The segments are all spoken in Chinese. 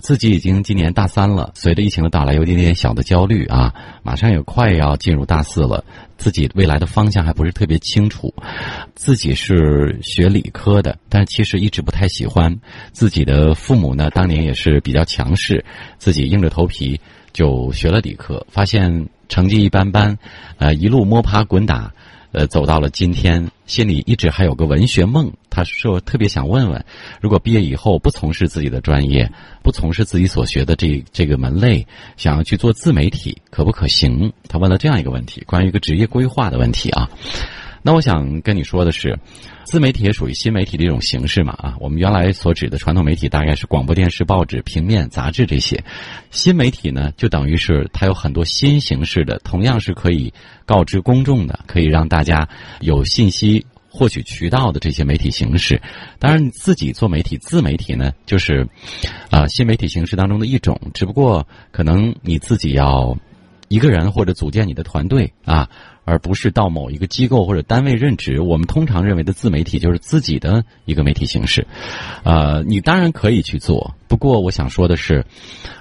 自己已经今年大三了，随着疫情的到来，有点点小的焦虑啊。马上也快要进入大四了，自己未来的方向还不是特别清楚。自己是学理科的，但其实一直不太喜欢。自己的父母呢，当年也是比较强势，自己硬着头皮就学了理科，发现成绩一般般，呃，一路摸爬滚打。呃，走到了今天，心里一直还有个文学梦。他说特别想问问，如果毕业以后不从事自己的专业，不从事自己所学的这这个门类，想要去做自媒体，可不可行？他问了这样一个问题，关于一个职业规划的问题啊。那我想跟你说的是，自媒体也属于新媒体的一种形式嘛啊。我们原来所指的传统媒体大概是广播电视、报纸、平面、杂志这些，新媒体呢就等于是它有很多新形式的，同样是可以告知公众的，可以让大家有信息获取渠道的这些媒体形式。当然，自己做媒体，自媒体呢就是啊新媒体形式当中的一种，只不过可能你自己要一个人或者组建你的团队啊。而不是到某一个机构或者单位任职。我们通常认为的自媒体就是自己的一个媒体形式，呃，你当然可以去做。不过我想说的是，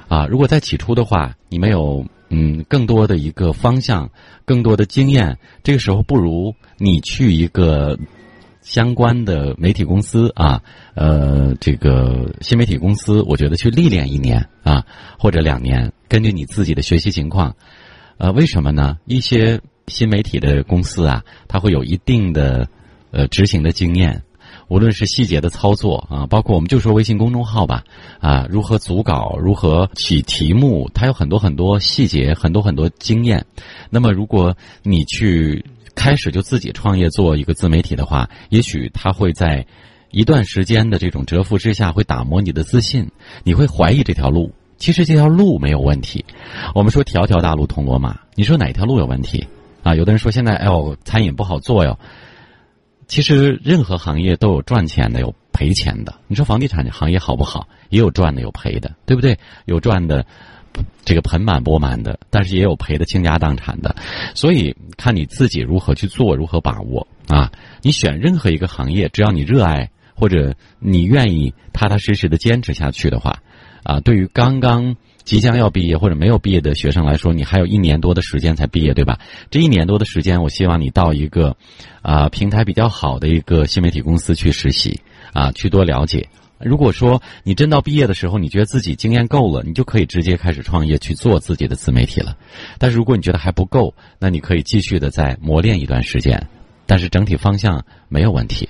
啊，如果在起初的话，你没有嗯更多的一个方向、更多的经验，这个时候不如你去一个相关的媒体公司啊，呃，这个新媒体公司，我觉得去历练一年啊或者两年，根据你自己的学习情况，呃，为什么呢？一些新媒体的公司啊，它会有一定的呃执行的经验，无论是细节的操作啊，包括我们就说微信公众号吧，啊，如何组稿，如何起题目，它有很多很多细节，很多很多经验。那么，如果你去开始就自己创业做一个自媒体的话，也许他会在一段时间的这种蛰伏之下，会打磨你的自信，你会怀疑这条路。其实这条路没有问题。我们说条条大路通罗马，你说哪条路有问题？啊，有的人说现在哎呦，餐饮不好做哟。其实任何行业都有赚钱的，有赔钱的。你说房地产行业好不好？也有赚的，有赔的，对不对？有赚的，这个盆满钵满的，但是也有赔的，倾家荡产的。所以看你自己如何去做，如何把握啊。你选任何一个行业，只要你热爱，或者你愿意踏踏实实的坚持下去的话，啊，对于刚刚。即将要毕业或者没有毕业的学生来说，你还有一年多的时间才毕业，对吧？这一年多的时间，我希望你到一个，啊，平台比较好的一个新媒体公司去实习，啊，去多了解。如果说你真到毕业的时候，你觉得自己经验够了，你就可以直接开始创业去做自己的自媒体了。但是如果你觉得还不够，那你可以继续的再磨练一段时间，但是整体方向没有问题。